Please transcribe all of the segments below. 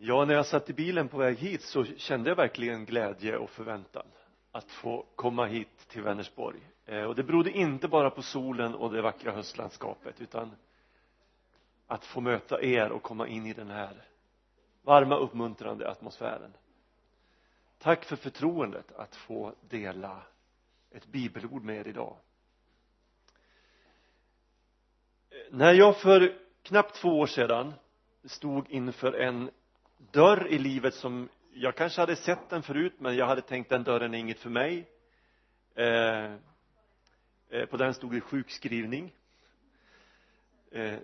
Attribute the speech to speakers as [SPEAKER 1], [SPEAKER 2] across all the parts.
[SPEAKER 1] Ja, när jag satt i bilen på väg hit så kände jag verkligen glädje och förväntan att få komma hit till Vänersborg. Eh, och det berodde inte bara på solen och det vackra höstlandskapet utan att få möta er och komma in i den här varma uppmuntrande atmosfären. Tack för förtroendet att få dela ett bibelord med er idag. Eh, när jag för knappt två år sedan stod inför en dörr i livet som jag kanske hade sett den förut men jag hade tänkt den dörren är inget för mig. Eh, eh, på den stod det sjukskrivning. Eh,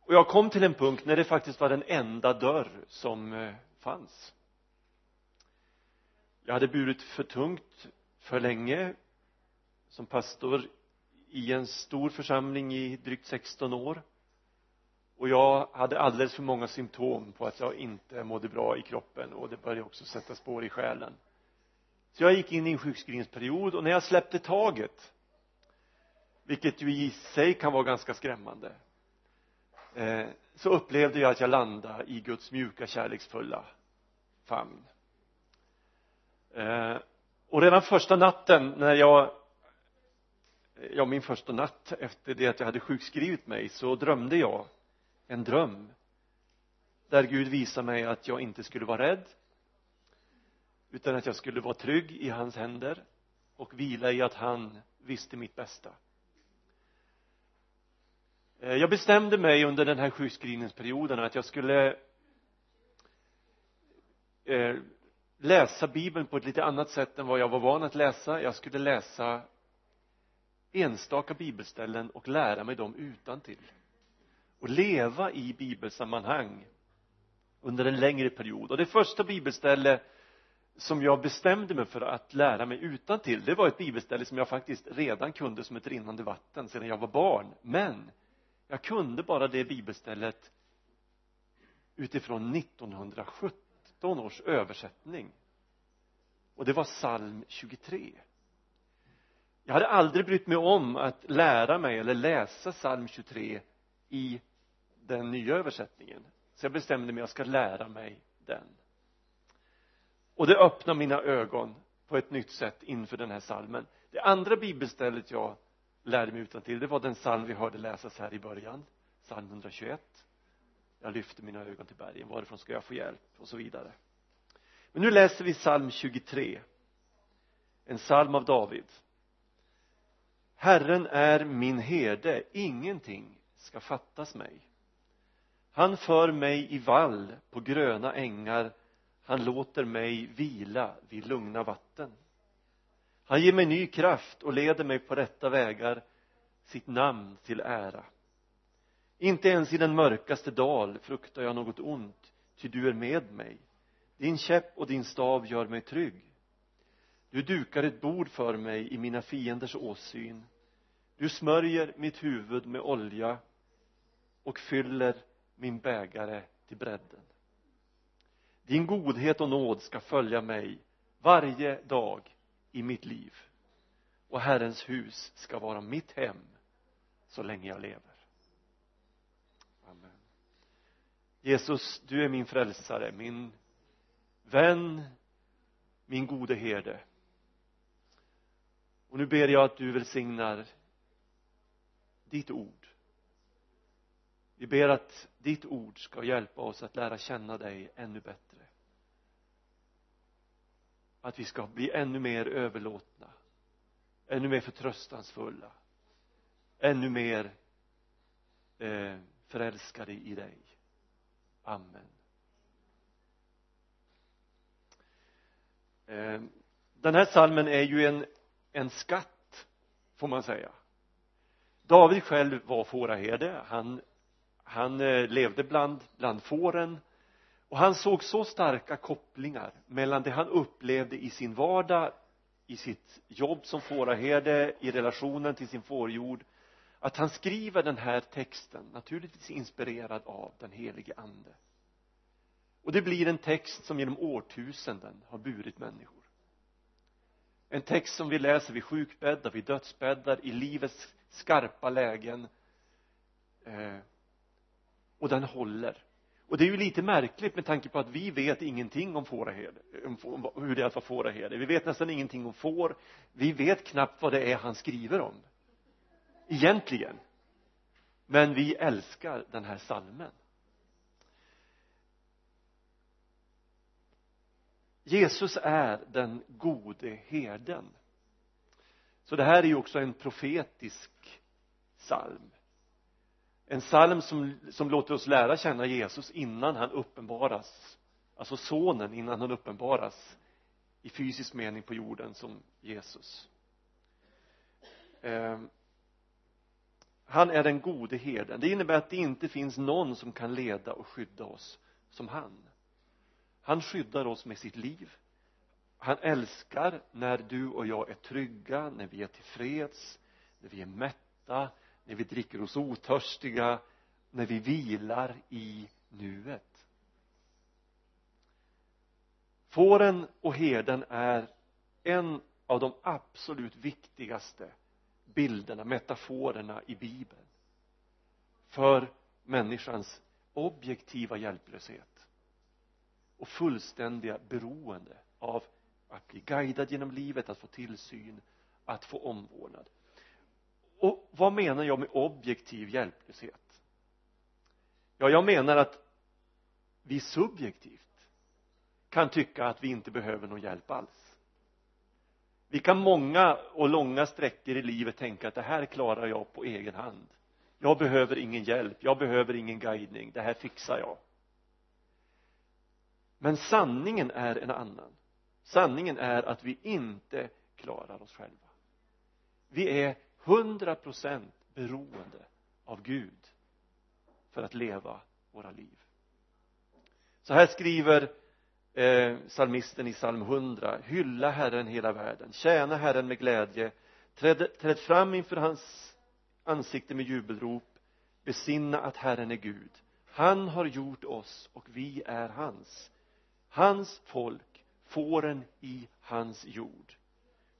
[SPEAKER 1] och jag kom till en punkt när det faktiskt var den enda dörr som eh, fanns. Jag hade burit för tungt för länge som pastor i en stor församling i drygt 16 år och jag hade alldeles för många symptom på att jag inte mådde bra i kroppen och det började också sätta spår i själen. Så jag gick in i en sjukskrivningsperiod och när jag släppte taget vilket ju i sig kan vara ganska skrämmande eh, så upplevde jag att jag landade i Guds mjuka kärleksfulla famn. Eh, och redan första natten när jag ja min första natt efter det att jag hade sjukskrivit mig så drömde jag en dröm där Gud visade mig att jag inte skulle vara rädd utan att jag skulle vara trygg i hans händer och vila i att han visste mitt bästa. Eh, jag bestämde mig under den här sjukskrivningsperioden att jag skulle eh, läsa bibeln på ett lite annat sätt än vad jag var van att läsa. Jag skulle läsa enstaka bibelställen och lära mig dem utan till och leva i bibelsammanhang under en längre period. Och det första bibelställe som jag bestämde mig för att lära mig utan till det var ett bibelställe som jag faktiskt redan kunde som ett rinnande vatten sedan jag var barn. Men jag kunde bara det bibelstället utifrån 1917 års översättning. Och det var psalm 23 jag hade aldrig brytt mig om att lära mig eller läsa psalm 23 i den nya översättningen. Så jag bestämde mig att jag ska lära mig den. Och det öppnade mina ögon på ett nytt sätt inför den här salmen. Det andra bibelstället jag lärde mig utan till det var den psalm vi hörde läsas här i början. Psalm 121 jag lyfte mina ögon till bergen. Varifrån ska jag få hjälp? Och så vidare. Men nu läser vi psalm 23 en psalm av David. Herren är min herde, ingenting ska fattas mig han för mig i vall på gröna ängar. Han låter mig vila vid lugna vatten. Han ger mig ny kraft och leder mig på rätta vägar. Sitt namn till ära. Inte ens i den mörkaste dal fruktar jag något ont ty du är med mig. Din käpp och din stav gör mig trygg. Du dukar ett bord för mig i mina fienders åsyn. Du smörjer mitt huvud med olja och fyller min bägare till bredden din godhet och nåd ska följa mig varje dag i mitt liv. Och Herrens hus ska vara mitt hem så länge jag lever. Amen. Jesus, du är min frälsare, min vän, min gode herde. Och nu ber jag att du välsignar ditt ord vi ber att ditt ord ska hjälpa oss att lära känna dig ännu bättre. Att vi ska bli ännu mer överlåtna ännu mer förtröstansfulla ännu mer eh, förälskade i dig. Amen. Eh, den här salmen är ju en en skatt får man säga. David själv var fåraherde. Han han eh, levde bland, bland fåren. Och han såg så starka kopplingar mellan det han upplevde i sin vardag i sitt jobb som fåraherde i relationen till sin fårjord att han skriver den här texten naturligtvis inspirerad av den helige ande. Och det blir en text som genom årtusenden har burit människor. En text som vi läser vid sjukbäddar, vid dödsbäddar, i livets skarpa lägen eh, och den håller. Och det är ju lite märkligt med tanke på att vi vet ingenting om fåraherde, om hur det är att vara fåraherde vi vet nästan ingenting om får vi vet knappt vad det är han skriver om. Egentligen. Men vi älskar den här salmen. Jesus är den gode herden. Så det här är ju också en profetisk psalm en psalm som, som låter oss lära känna Jesus innan han uppenbaras. Alltså sonen innan han uppenbaras i fysisk mening på jorden som Jesus. Eh, han är den gode herden det innebär att det inte finns någon som kan leda och skydda oss som han. Han skyddar oss med sitt liv. Han älskar när du och jag är trygga när vi är tillfreds när vi är mätta när vi dricker oss otörstiga när vi vilar i nuet. Fåren och herden är en av de absolut viktigaste bilderna, metaforerna i bibeln för människans objektiva hjälplöshet och fullständiga beroende av att bli guidad genom livet, att få tillsyn, att få omvårdnad och vad menar jag med objektiv hjälplöshet? Ja jag menar att vi subjektivt kan tycka att vi inte behöver någon hjälp alls. Vi kan många och långa sträckor i livet tänka att det här klarar jag på egen hand. Jag behöver ingen hjälp, jag behöver ingen guidning, det här fixar jag. Men sanningen är en annan. Sanningen är att vi inte klarar oss själva. Vi är hundra procent beroende av Gud för att leva våra liv. Så här skriver eh, psalmisten i psalm 100 hylla Herren hela världen tjäna Herren med glädje. Träd, träd fram inför hans ansikte med jubelrop. Besinna att Herren är Gud. Han har gjort oss och vi är hans. Hans folk fåren i hans jord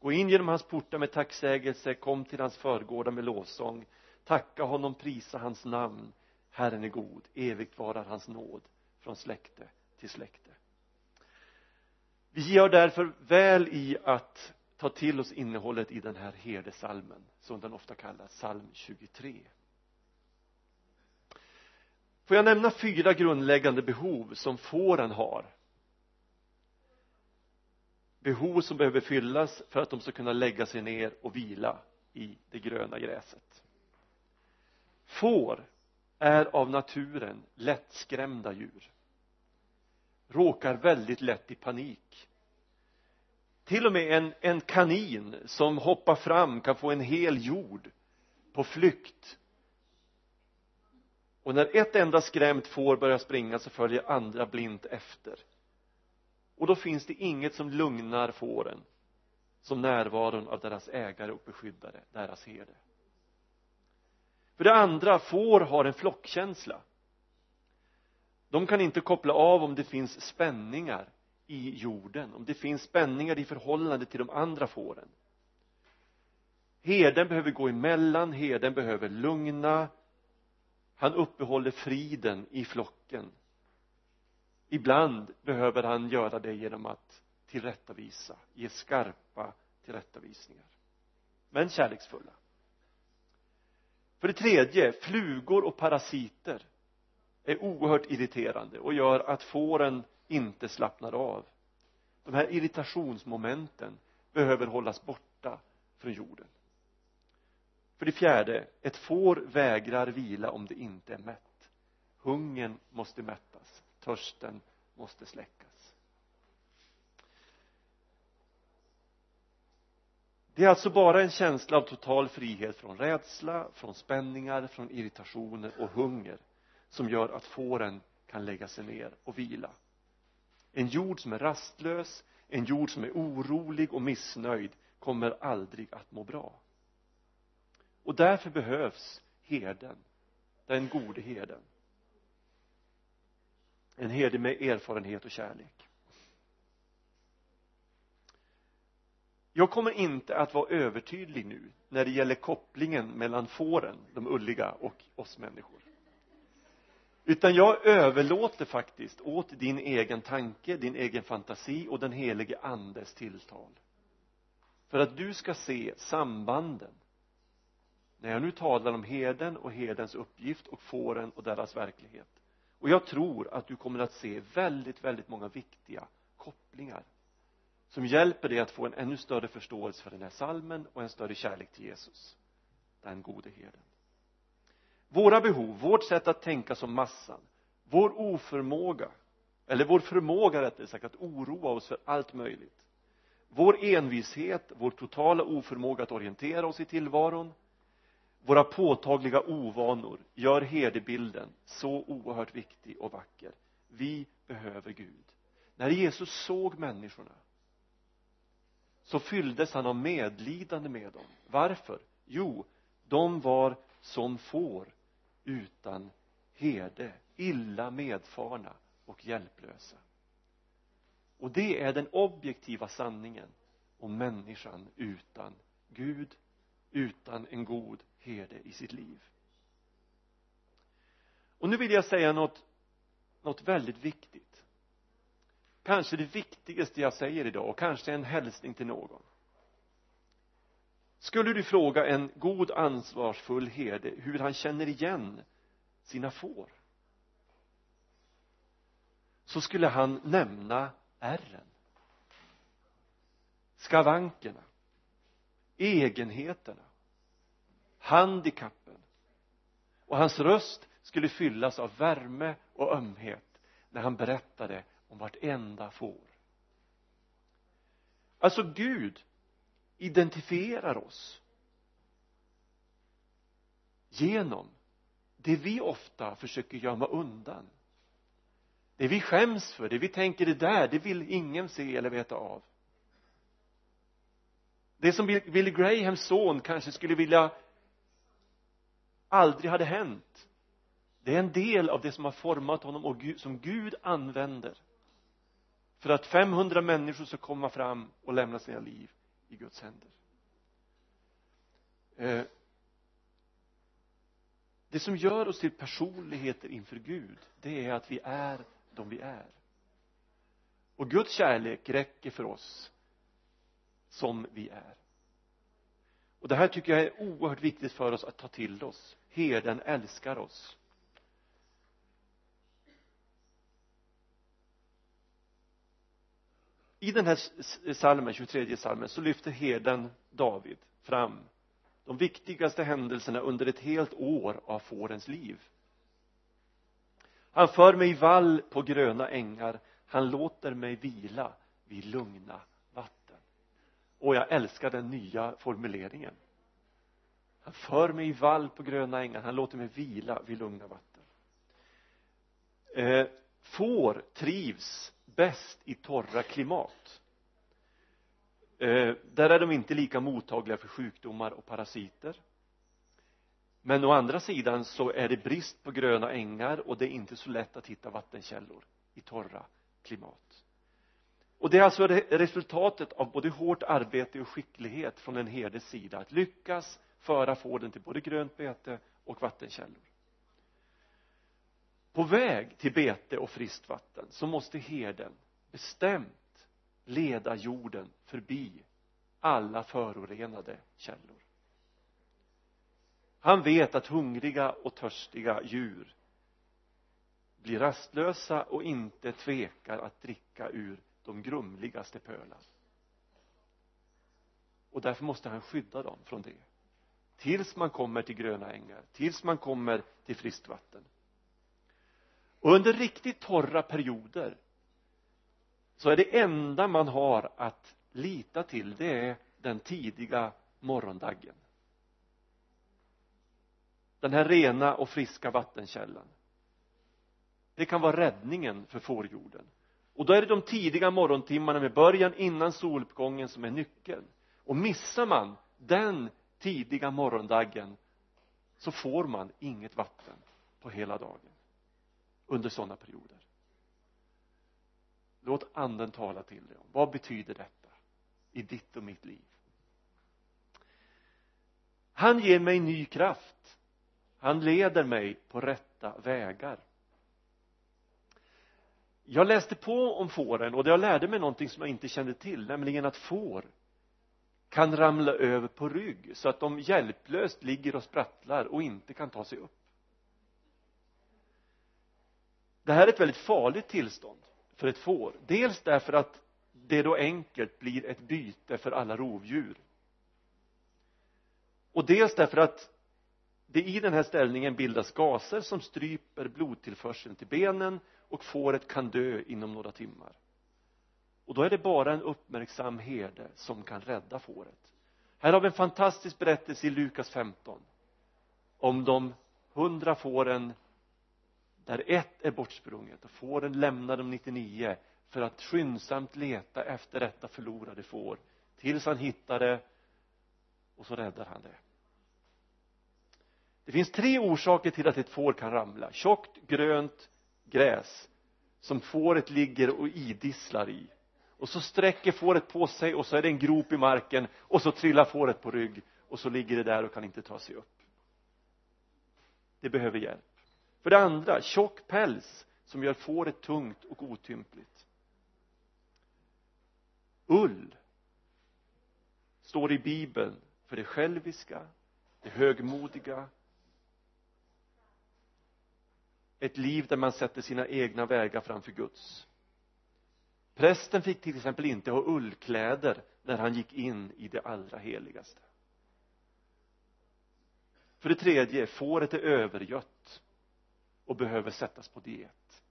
[SPEAKER 1] gå in genom hans portar med tacksägelse kom till hans förgårdar med lovsång. Tacka honom prisa hans namn. Herren är god evigt varar hans nåd från släkte till släkte. Vi gör därför väl i att ta till oss innehållet i den här herdesalmen som den ofta kallas psalm 23 får jag nämna fyra grundläggande behov som fåren har? Behov som behöver fyllas för att de ska kunna lägga sig ner och vila i det gröna gräset. Får är av naturen lättskrämda djur. Råkar väldigt lätt i panik. Till och med en, en kanin som hoppar fram kan få en hel jord på flykt. Och när ett enda skrämt får börjar springa så följer andra blint efter och då finns det inget som lugnar fåren som närvaron av deras ägare och beskyddare, deras herde. För det andra, får har en flockkänsla. De kan inte koppla av om det finns spänningar i jorden om det finns spänningar i förhållande till de andra fåren. Herden behöver gå emellan, herden behöver lugna. Han uppehåller friden i flocken ibland behöver han göra det genom att tillrättavisa, ge skarpa tillrättavisningar. Men kärleksfulla. För det tredje, flugor och parasiter är oerhört irriterande och gör att fåren inte slappnar av. De här irritationsmomenten behöver hållas borta från jorden. För det fjärde, ett får vägrar vila om det inte är mätt. Hungern måste mättas törsten måste släckas. Det är alltså bara en känsla av total frihet från rädsla, från spänningar, från irritationer och hunger som gör att fåren kan lägga sig ner och vila. En jord som är rastlös en jord som är orolig och missnöjd kommer aldrig att må bra. Och därför behövs herden den gode herden en herde med erfarenhet och kärlek. Jag kommer inte att vara övertydlig nu när det gäller kopplingen mellan fåren, de ulliga och oss människor. Utan jag överlåter faktiskt åt din egen tanke, din egen fantasi och den helige andes tilltal. För att du ska se sambanden. När jag nu talar om heden och hedens uppgift och fåren och deras verklighet och jag tror att du kommer att se väldigt, väldigt många viktiga kopplingar som hjälper dig att få en ännu större förståelse för den här salmen och en större kärlek till Jesus. Den gode herden våra behov, vårt sätt att tänka som massan vår oförmåga eller vår förmåga rättare sagt att oroa oss för allt möjligt. Vår envishet, vår totala oförmåga att orientera oss i tillvaron våra påtagliga ovanor gör herdebilden så oerhört viktig och vacker. Vi behöver Gud. När Jesus såg människorna så fylldes han av medlidande med dem. Varför? Jo de var som får utan herde illa medfarna och hjälplösa. Och det är den objektiva sanningen om människan utan Gud utan en god herde i sitt liv. Och nu vill jag säga något något väldigt viktigt. Kanske det viktigaste jag säger idag och kanske en hälsning till någon. Skulle du fråga en god ansvarsfull herde hur han känner igen sina får så skulle han nämna ärren skavankerna egenheterna handikappen. Och hans röst skulle fyllas av värme och ömhet när han berättade om vartenda får. Alltså Gud identifierar oss genom det vi ofta försöker gömma undan. Det vi skäms för, det vi tänker det där, det vill ingen se eller veta av. Det som Billy Grahams son kanske skulle vilja aldrig hade hänt. Det är en del av det som har format honom och som Gud använder för att 500 människor ska komma fram och lämna sina liv i Guds händer. Eh, det som gör oss till personligheter inför Gud det är att vi är de vi är. Och Guds kärlek räcker för oss som vi är. Och det här tycker jag är oerhört viktigt för oss att ta till oss herden älskar oss. I den här salmen, 23 salmen så lyfter herden David fram de viktigaste händelserna under ett helt år av fårens liv. Han för mig i vall på gröna ängar han låter mig vila vid lugna vatten. Och jag älskar den nya formuleringen han för mig i vall på gröna ängar. Han låter mig vila vid lugna vatten. Eh, får trivs bäst i torra klimat. Eh, där är de inte lika mottagliga för sjukdomar och parasiter. Men å andra sidan så är det brist på gröna ängar och det är inte så lätt att hitta vattenkällor i torra klimat. Och det är alltså resultatet av både hårt arbete och skicklighet från en herdes sida att lyckas föra fåren till både grönt bete och vattenkällor. På väg till bete och friskt vatten så måste herden bestämt leda jorden förbi alla förorenade källor. Han vet att hungriga och törstiga djur blir rastlösa och inte tvekar att dricka ur de grumligaste pölar och därför måste han skydda dem från det tills man kommer till gröna ängar tills man kommer till friskt vatten. Och under riktigt torra perioder så är det enda man har att lita till det är den tidiga morgondaggen den här rena och friska vattenkällan. Det kan vara räddningen för fårjorden och då är det de tidiga morgontimmarna med början innan soluppgången som är nyckeln. Och missar man den tidiga morgondaggen så får man inget vatten på hela dagen under sådana perioder. Låt anden tala till dig om vad betyder detta i ditt och mitt liv? Han ger mig ny kraft. Han leder mig på rätta vägar. Jag läste på om fåren och jag lärde mig någonting som jag inte kände till nämligen att får kan ramla över på rygg så att de hjälplöst ligger och sprattlar och inte kan ta sig upp. Det här är ett väldigt farligt tillstånd för ett får. Dels därför att det då enkelt blir ett byte för alla rovdjur. Och dels därför att det i den här ställningen bildas gaser som stryper blodtillförseln till benen och fåret kan dö inom några timmar och då är det bara en uppmärksam herde som kan rädda fåret. Här har vi en fantastisk berättelse i Lukas 15 om de hundra fåren där ett är bortsprunget och fåren lämnar de 99 för att skyndsamt leta efter detta förlorade får tills han hittar det och så räddar han det. Det finns tre orsaker till att ett får kan ramla. Tjockt grönt gräs som fåret ligger och idisslar i och så sträcker fåret på sig och så är det en grop i marken och så trillar fåret på rygg och så ligger det där och kan inte ta sig upp. Det behöver hjälp. För det andra tjock päls som gör fåret tungt och otympligt. Ull står i bibeln för det själviska det högmodiga. Ett liv där man sätter sina egna vägar framför Guds prästen fick till exempel inte ha ullkläder när han gick in i det allra heligaste. För det tredje fåret är övergött och behöver sättas på diet.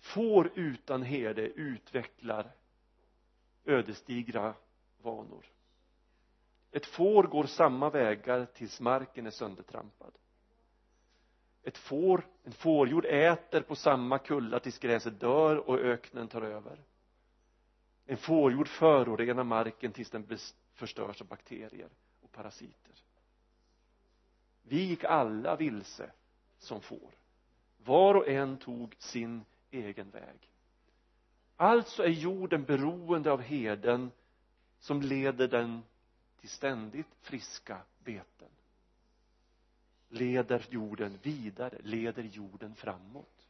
[SPEAKER 1] Får utan herde utvecklar ödesdigra vanor. Ett får går samma vägar tills marken är söndertrampad ett får, en fårjord äter på samma kulla tills gräset dör och öknen tar över. En fårjord förorenar marken tills den förstörs av bakterier och parasiter. Vi gick alla vilse som får. Var och en tog sin egen väg. Alltså är jorden beroende av herden som leder den till ständigt friska beten leder jorden vidare, leder jorden framåt.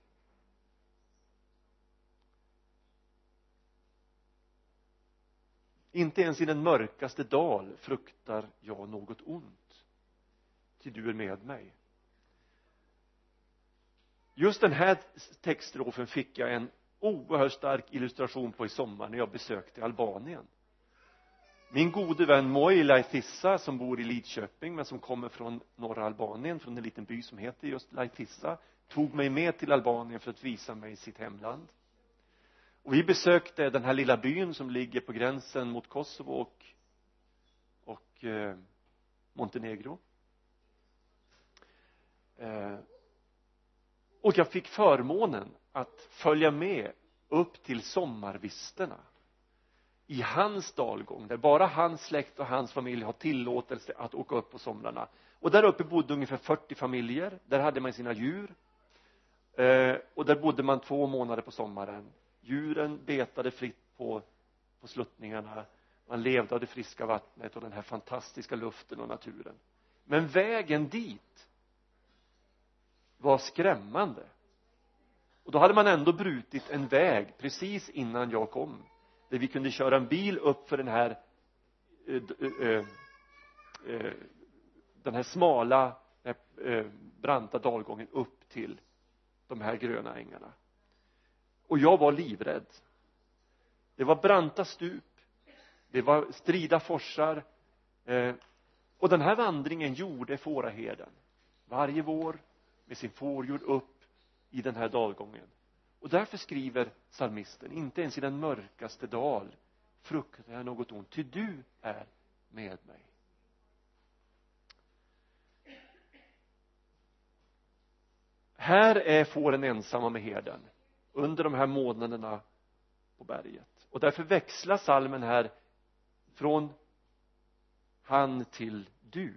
[SPEAKER 1] Inte ens i den mörkaste dal fruktar jag något ont ty du är med mig. Just den här textstrofen fick jag en oerhört stark illustration på i sommar när jag besökte Albanien min gode vän Moila Laitissa som bor i Lidköping men som kommer från norra Albanien från en liten by som heter just Laitissa tog mig med till Albanien för att visa mig sitt hemland. Och vi besökte den här lilla byn som ligger på gränsen mot Kosovo och och eh, Montenegro. Eh, och jag fick förmånen att följa med upp till sommarvisterna i hans dalgång där bara hans släkt och hans familj har tillåtelse att åka upp på somrarna. Och där uppe bodde ungefär 40 familjer. Där hade man sina djur. Eh, och där bodde man två månader på sommaren. Djuren betade fritt på på sluttningarna. Man levde av det friska vattnet och den här fantastiska luften och naturen. Men vägen dit var skrämmande. Och då hade man ändå brutit en väg precis innan jag kom där vi kunde köra en bil upp för den här eh, eh, eh, den här smala, den här branta dalgången upp till de här gröna ängarna. Och jag var livrädd. Det var branta stup det var strida forsar och den här vandringen gjorde fåraherden varje vår med sin fårjord upp i den här dalgången och därför skriver psalmisten inte ens i den mörkaste dal fruktar jag något ont ty du är med mig. Här är fåren ensamma med herden under de här månaderna på berget. Och därför växlar salmen här från han till du.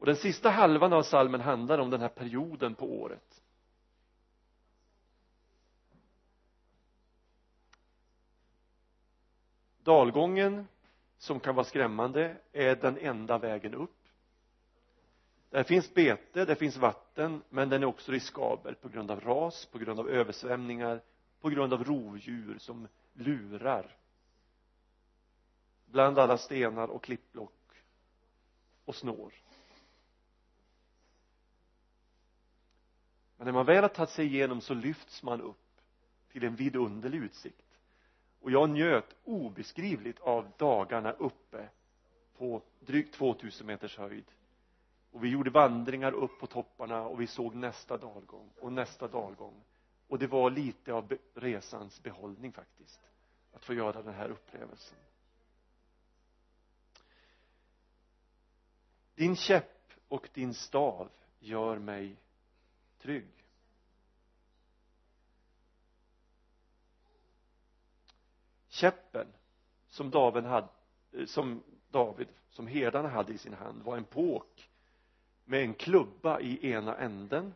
[SPEAKER 1] Och den sista halvan av salmen handlar om den här perioden på året. Dalgången som kan vara skrämmande är den enda vägen upp. Där finns bete, där finns vatten men den är också riskabel på grund av ras, på grund av översvämningar på grund av rovdjur som lurar. Bland alla stenar och klippblock och snår. Men när man väl har tagit sig igenom så lyfts man upp till en vidunderlig utsikt. Och jag njöt obeskrivligt av dagarna uppe på drygt 2000 meters höjd. Och vi gjorde vandringar upp på topparna och vi såg nästa dalgång och nästa dalgång. Och det var lite av resans behållning faktiskt att få göra den här upplevelsen. Din käpp och din stav gör mig trygg. Käppen som David hade eh, som David som herdarna hade i sin hand var en påk med en klubba i ena änden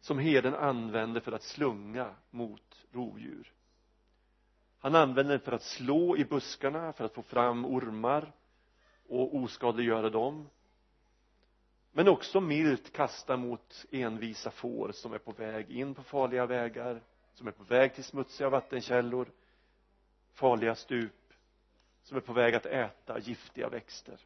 [SPEAKER 1] som herden använde för att slunga mot rovdjur. Han använde den för att slå i buskarna för att få fram ormar och oskadliggöra dem men också milt kasta mot envisa får som är på väg in på farliga vägar som är på väg till smutsiga vattenkällor farliga stup som är på väg att äta giftiga växter.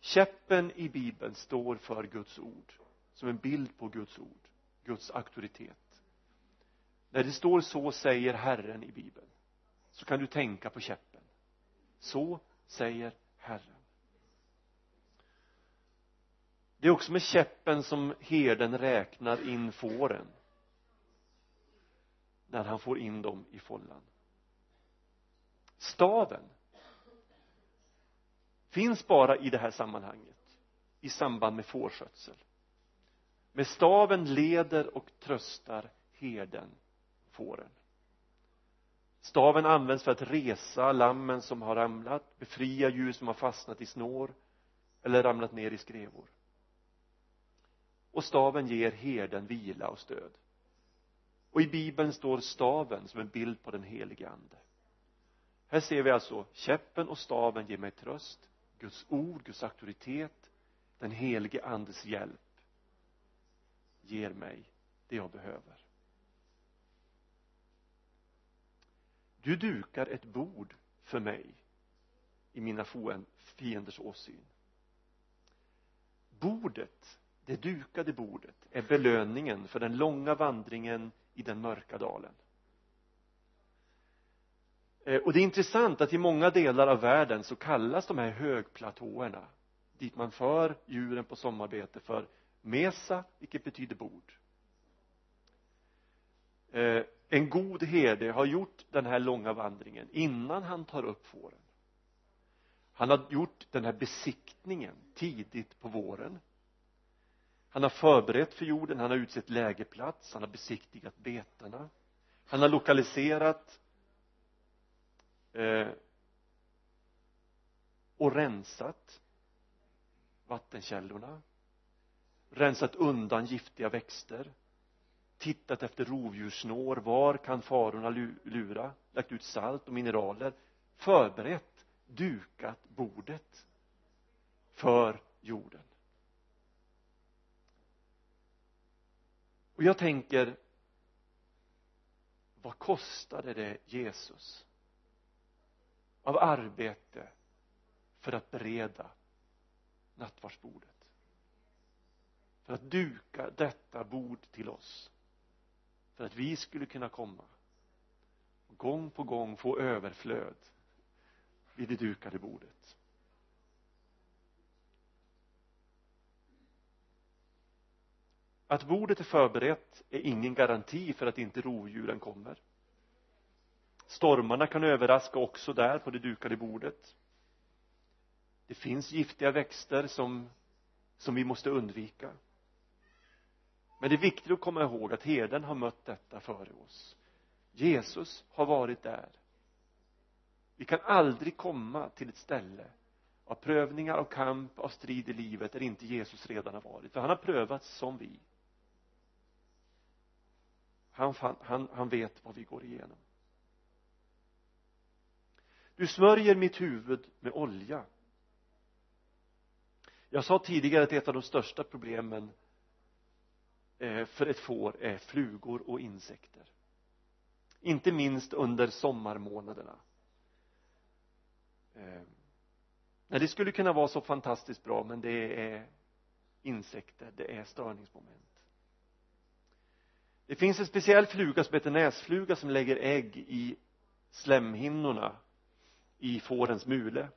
[SPEAKER 1] Käppen i bibeln står för Guds ord som en bild på Guds ord Guds auktoritet. När det står så säger Herren i bibeln så kan du tänka på käppen. Så säger Herren det är också med käppen som herden räknar in fåren. När han får in dem i follan. Staven finns bara i det här sammanhanget i samband med fårskötsel. Med staven leder och tröstar herden fåren. Staven används för att resa lammen som har ramlat befria djur som har fastnat i snår eller ramlat ner i skrevor och staven ger herden vila och stöd. Och i bibeln står staven som en bild på den helige ande. Här ser vi alltså käppen och staven ger mig tröst Guds ord, Guds auktoritet den helige andes hjälp ger mig det jag behöver. Du dukar ett bord för mig i mina fienders åsyn. Bordet det dukade bordet är belöningen för den långa vandringen i den mörka dalen. Eh, och det är intressant att i många delar av världen så kallas de här högplatåerna dit man för djuren på sommarbete för mesa vilket betyder bord. Eh, en god herde har gjort den här långa vandringen innan han tar upp fåren. Han har gjort den här besiktningen tidigt på våren han har förberett för jorden, han har utsett lägerplats, han har besiktigat betarna. Han har lokaliserat eh, och rensat vattenkällorna rensat undan giftiga växter tittat efter rovdjurssnår var kan farorna lura lagt ut salt och mineraler förberett dukat bordet för jorden. Och jag tänker vad kostade det Jesus av arbete för att bereda nattvardsbordet? För att duka detta bord till oss? För att vi skulle kunna komma och gång på gång få överflöd vid det dukade bordet? Att bordet är förberett är ingen garanti för att inte rovdjuren kommer. Stormarna kan överraska också där på det dukade bordet. Det finns giftiga växter som som vi måste undvika. Men det är viktigt att komma ihåg att herden har mött detta före oss. Jesus har varit där. Vi kan aldrig komma till ett ställe av prövningar, av kamp, av strid i livet där inte Jesus redan har varit. För han har prövats som vi han, han, han vet vad vi går igenom. Du smörjer mitt huvud med olja. Jag sa tidigare att ett av de största problemen eh, för ett får är flugor och insekter. Inte minst under sommarmånaderna. Eh, nej det skulle kunna vara så fantastiskt bra men det är insekter, det är störningsmoment det finns en speciell fluga som heter näsfluga som lägger ägg i slemhinnorna i fårens mule.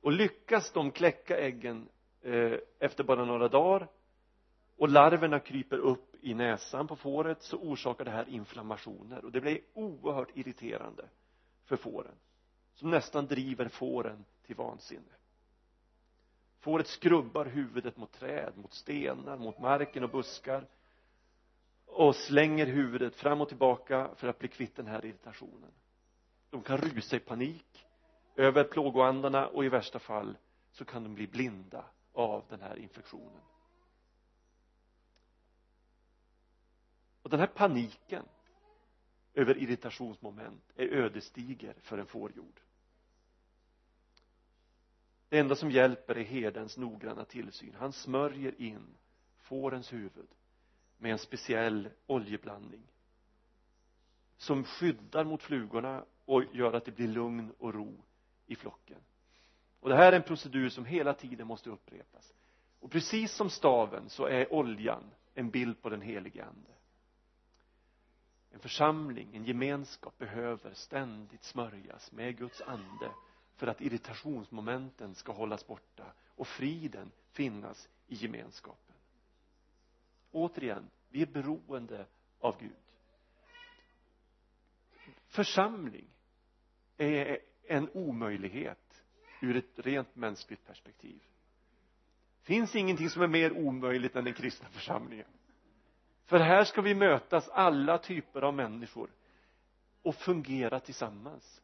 [SPEAKER 1] Och lyckas de kläcka äggen eh, efter bara några dagar och larverna kryper upp i näsan på fåret så orsakar det här inflammationer. Och det blir oerhört irriterande för fåren som nästan driver fåren till vansinne. Fåret skrubbar huvudet mot träd, mot stenar, mot marken och buskar och slänger huvudet fram och tillbaka för att bli kvitt den här irritationen. De kan rusa i panik. Över plågoandarna och i värsta fall så kan de bli blinda av den här infektionen. Och den här paniken över irritationsmoment är ödesdiger för en fårjord. Det enda som hjälper är herdens noggranna tillsyn. Han smörjer in fårens huvud med en speciell oljeblandning som skyddar mot flugorna och gör att det blir lugn och ro i flocken. Och det här är en procedur som hela tiden måste upprepas. Och precis som staven så är oljan en bild på den helige ande. En församling, en gemenskap behöver ständigt smörjas med Guds ande för att irritationsmomenten ska hållas borta och friden finnas i gemenskapen återigen vi är beroende av Gud. Församling är en omöjlighet ur ett rent mänskligt perspektiv. Finns ingenting som är mer omöjligt än den kristna församlingen. För här ska vi mötas alla typer av människor och fungera tillsammans.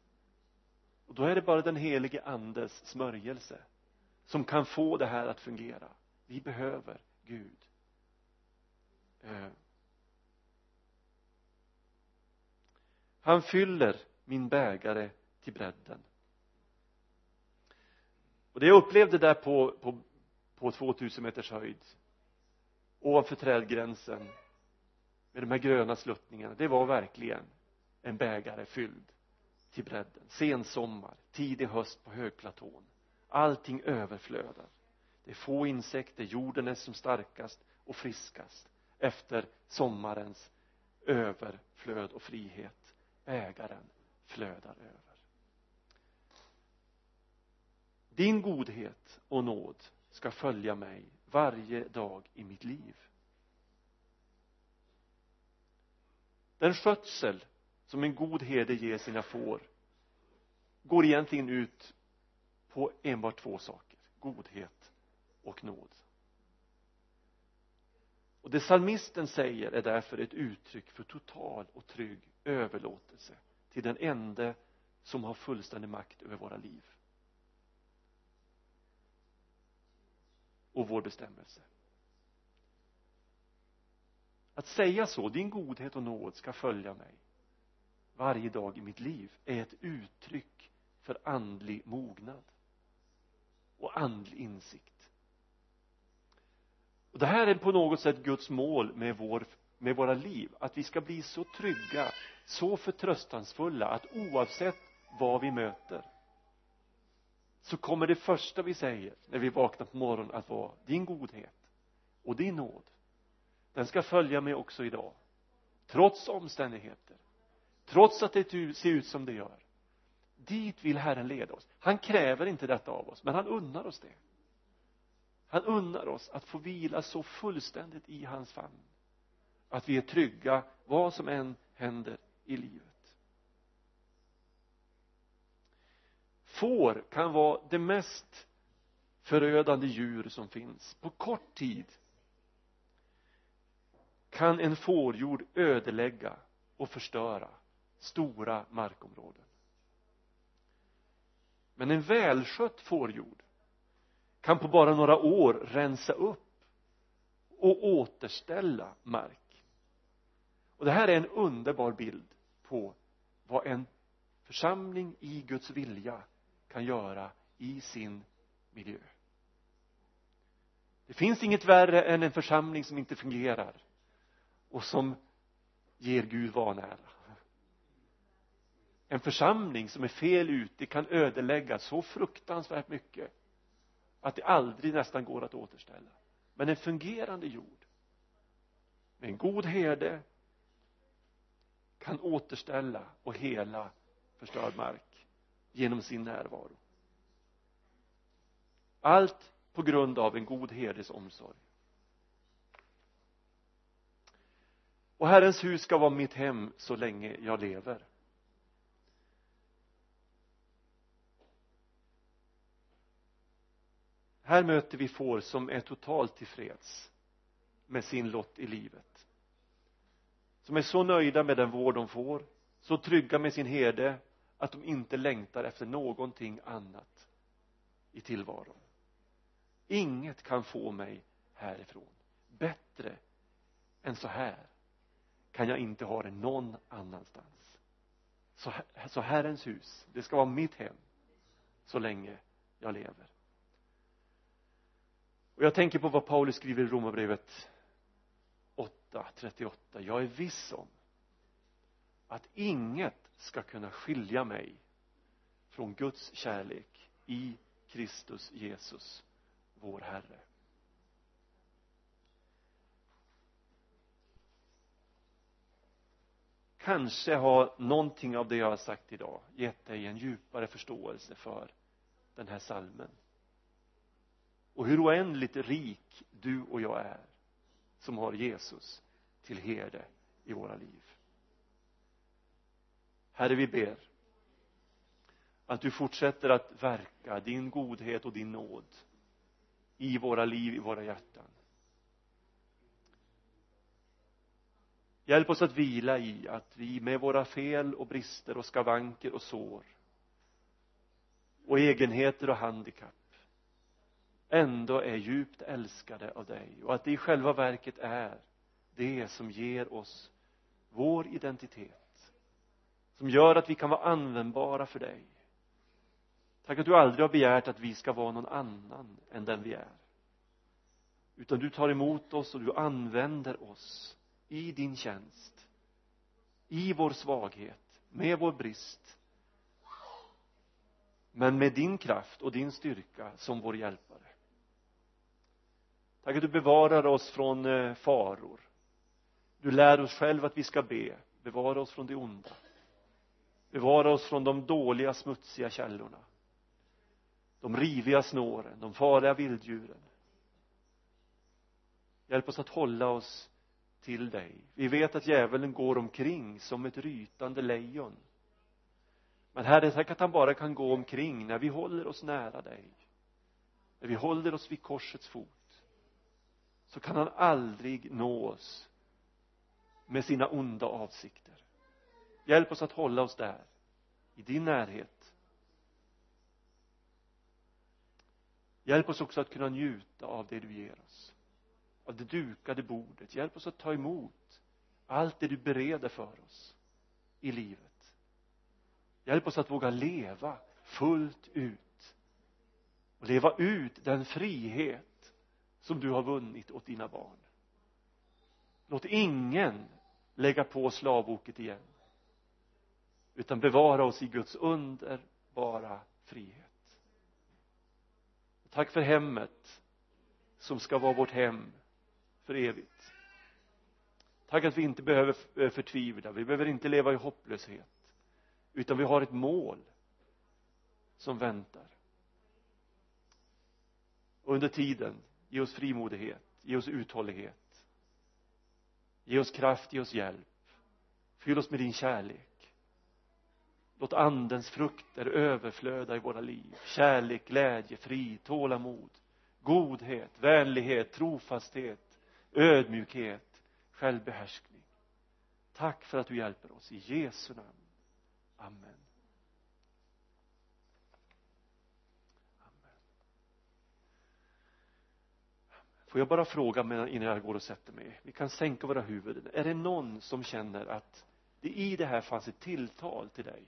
[SPEAKER 1] Och då är det bara den helige andes smörjelse som kan få det här att fungera. Vi behöver Gud. Eh. han fyller min bägare till bredden och det jag upplevde där på, på, på 2000 meters höjd ovanför trädgränsen med de här gröna sluttningarna det var verkligen en bägare fylld till bredden sen sommar, tidig höst på högplatån. Allting överflödar. Det är få insekter, jorden är som starkast och friskast efter sommarens överflöd och frihet. Bägaren flödar över. Din godhet och nåd ska följa mig varje dag i mitt liv. Den skötsel som en god herde ger sina får går egentligen ut på enbart två saker godhet och nåd och det salmisten säger är därför ett uttryck för total och trygg överlåtelse till den ende som har fullständig makt över våra liv. Och vår bestämmelse. Att säga så, din godhet och nåd ska följa mig varje dag i mitt liv är ett uttryck för andlig mognad och andlig insikt det här är på något sätt Guds mål med, vår, med våra liv att vi ska bli så trygga så förtröstansfulla att oavsett vad vi möter så kommer det första vi säger när vi vaknar på morgonen att vara din godhet och din nåd den ska följa mig också idag trots omständigheter trots att det ser ut som det gör. Dit vill Herren leda oss. Han kräver inte detta av oss men han unnar oss det han unnar oss att få vila så fullständigt i hans famn. Att vi är trygga vad som än händer i livet. Får kan vara det mest förödande djur som finns. På kort tid kan en fårjord ödelägga och förstöra stora markområden. Men en välskött fårjord kan på bara några år rensa upp och återställa mark. Och det här är en underbar bild på vad en församling i Guds vilja kan göra i sin miljö. Det finns inget värre än en församling som inte fungerar och som ger Gud vanära en församling som är fel ute kan ödelägga så fruktansvärt mycket att det aldrig nästan går att återställa. Men en fungerande jord med en god herde kan återställa och hela förstörd mark genom sin närvaro. Allt på grund av en god herdes omsorg. Och Herrens hus ska vara mitt hem så länge jag lever. Här möter vi får som är totalt tillfreds med sin lott i livet. Som är så nöjda med den vård de får så trygga med sin herde att de inte längtar efter någonting annat i tillvaron. Inget kan få mig härifrån. Bättre än så här kan jag inte ha det någon annanstans. Så, så Herrens hus det ska vara mitt hem så länge jag lever och jag tänker på vad Paulus skriver i Romarbrevet 8, 38 jag är viss om att inget ska kunna skilja mig från Guds kärlek i Kristus Jesus vår Herre. Kanske har någonting av det jag har sagt idag gett dig en djupare förståelse för den här salmen och hur oändligt rik du och jag är som har Jesus till herde i våra liv. Herre vi ber att du fortsätter att verka din godhet och din nåd i våra liv, i våra hjärtan. Hjälp oss att vila i att vi med våra fel och brister och skavanker och sår och egenheter och handikapp ändå är djupt älskade av dig. Och att det i själva verket är det som ger oss vår identitet. Som gör att vi kan vara användbara för dig. Tack att du aldrig har begärt att vi ska vara någon annan än den vi är. Utan du tar emot oss och du använder oss i din tjänst. I vår svaghet med vår brist. Men med din kraft och din styrka som vår hjälpare tack att du bevarar oss från eh, faror. Du lär oss själv att vi ska be. Bevara oss från det onda. Bevara oss från de dåliga smutsiga källorna. De riviga snåren, de farliga vilddjuren. Hjälp oss att hålla oss till dig. Vi vet att djävulen går omkring som ett rytande lejon. Men herre tack att han bara kan gå omkring när vi håller oss nära dig. När vi håller oss vid korsets fot så kan han aldrig nå oss med sina onda avsikter. Hjälp oss att hålla oss där i din närhet. Hjälp oss också att kunna njuta av det du ger oss av det dukade bordet. Hjälp oss att ta emot allt det du bereder för oss i livet. Hjälp oss att våga leva fullt ut och leva ut den frihet som du har vunnit åt dina barn. Låt ingen lägga på slavoket igen utan bevara oss i Guds underbara frihet. Tack för hemmet som ska vara vårt hem för evigt. Tack att vi inte behöver eh, förtvivla vi behöver inte leva i hopplöshet utan vi har ett mål som väntar. Och under tiden ge oss frimodighet ge oss uthållighet. Ge oss kraft, ge oss hjälp. Fyll oss med din kärlek. Låt andens frukter överflöda i våra liv. Kärlek, glädje, frid, tålamod godhet, vänlighet, trofasthet ödmjukhet, självbehärskning. Tack för att du hjälper oss. I Jesu namn. Amen. Får jag bara fråga innan jag går och sätter mig? Vi kan sänka våra huvuden. Är det någon som känner att det i det här fanns ett tilltal till dig?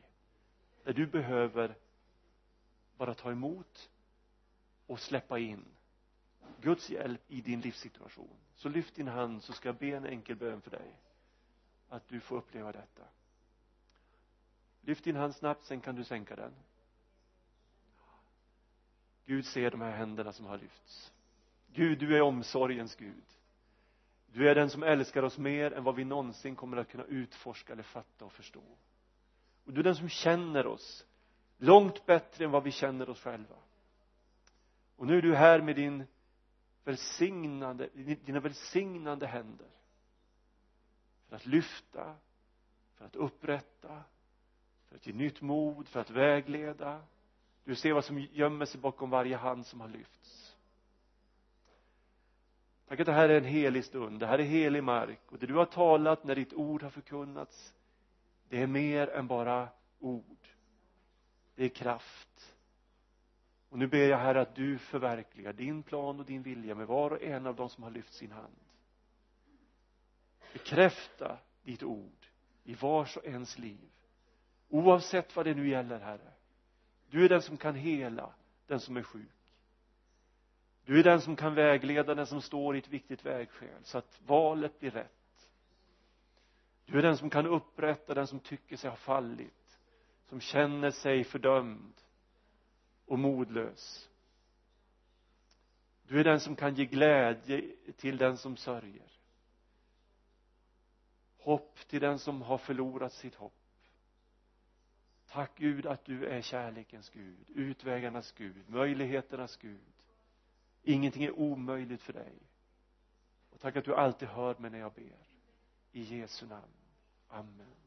[SPEAKER 1] Där du behöver bara ta emot och släppa in Guds hjälp i din livssituation. Så lyft din hand så ska jag be en enkel bön för dig. Att du får uppleva detta. Lyft din hand snabbt sen kan du sänka den. Gud ser de här händerna som har lyfts. Gud du är omsorgens Gud. Du är den som älskar oss mer än vad vi någonsin kommer att kunna utforska eller fatta och förstå. Och du är den som känner oss långt bättre än vad vi känner oss själva. Och nu är du här med din välsignande, dina välsignande händer för att lyfta för att upprätta för att ge nytt mod, för att vägleda. Du ser vad som gömmer sig bakom varje hand som har lyfts tack att det här är en helig stund, det här är helig mark. Och det du har talat när ditt ord har förkunnats det är mer än bara ord. Det är kraft. Och nu ber jag här att du förverkligar din plan och din vilja med var och en av dem som har lyft sin hand. Bekräfta ditt ord i vars och ens liv. Oavsett vad det nu gäller herre. Du är den som kan hela den som är sjuk du är den som kan vägleda den som står i ett viktigt vägskäl. Så att valet blir rätt. Du är den som kan upprätta den som tycker sig ha fallit som känner sig fördömd och modlös. Du är den som kan ge glädje till den som sörjer. Hopp till den som har förlorat sitt hopp. Tack Gud att du är kärlekens Gud utvägarnas Gud möjligheternas Gud ingenting är omöjligt för dig. Och tack att du alltid hör mig när jag ber. I Jesu namn. Amen.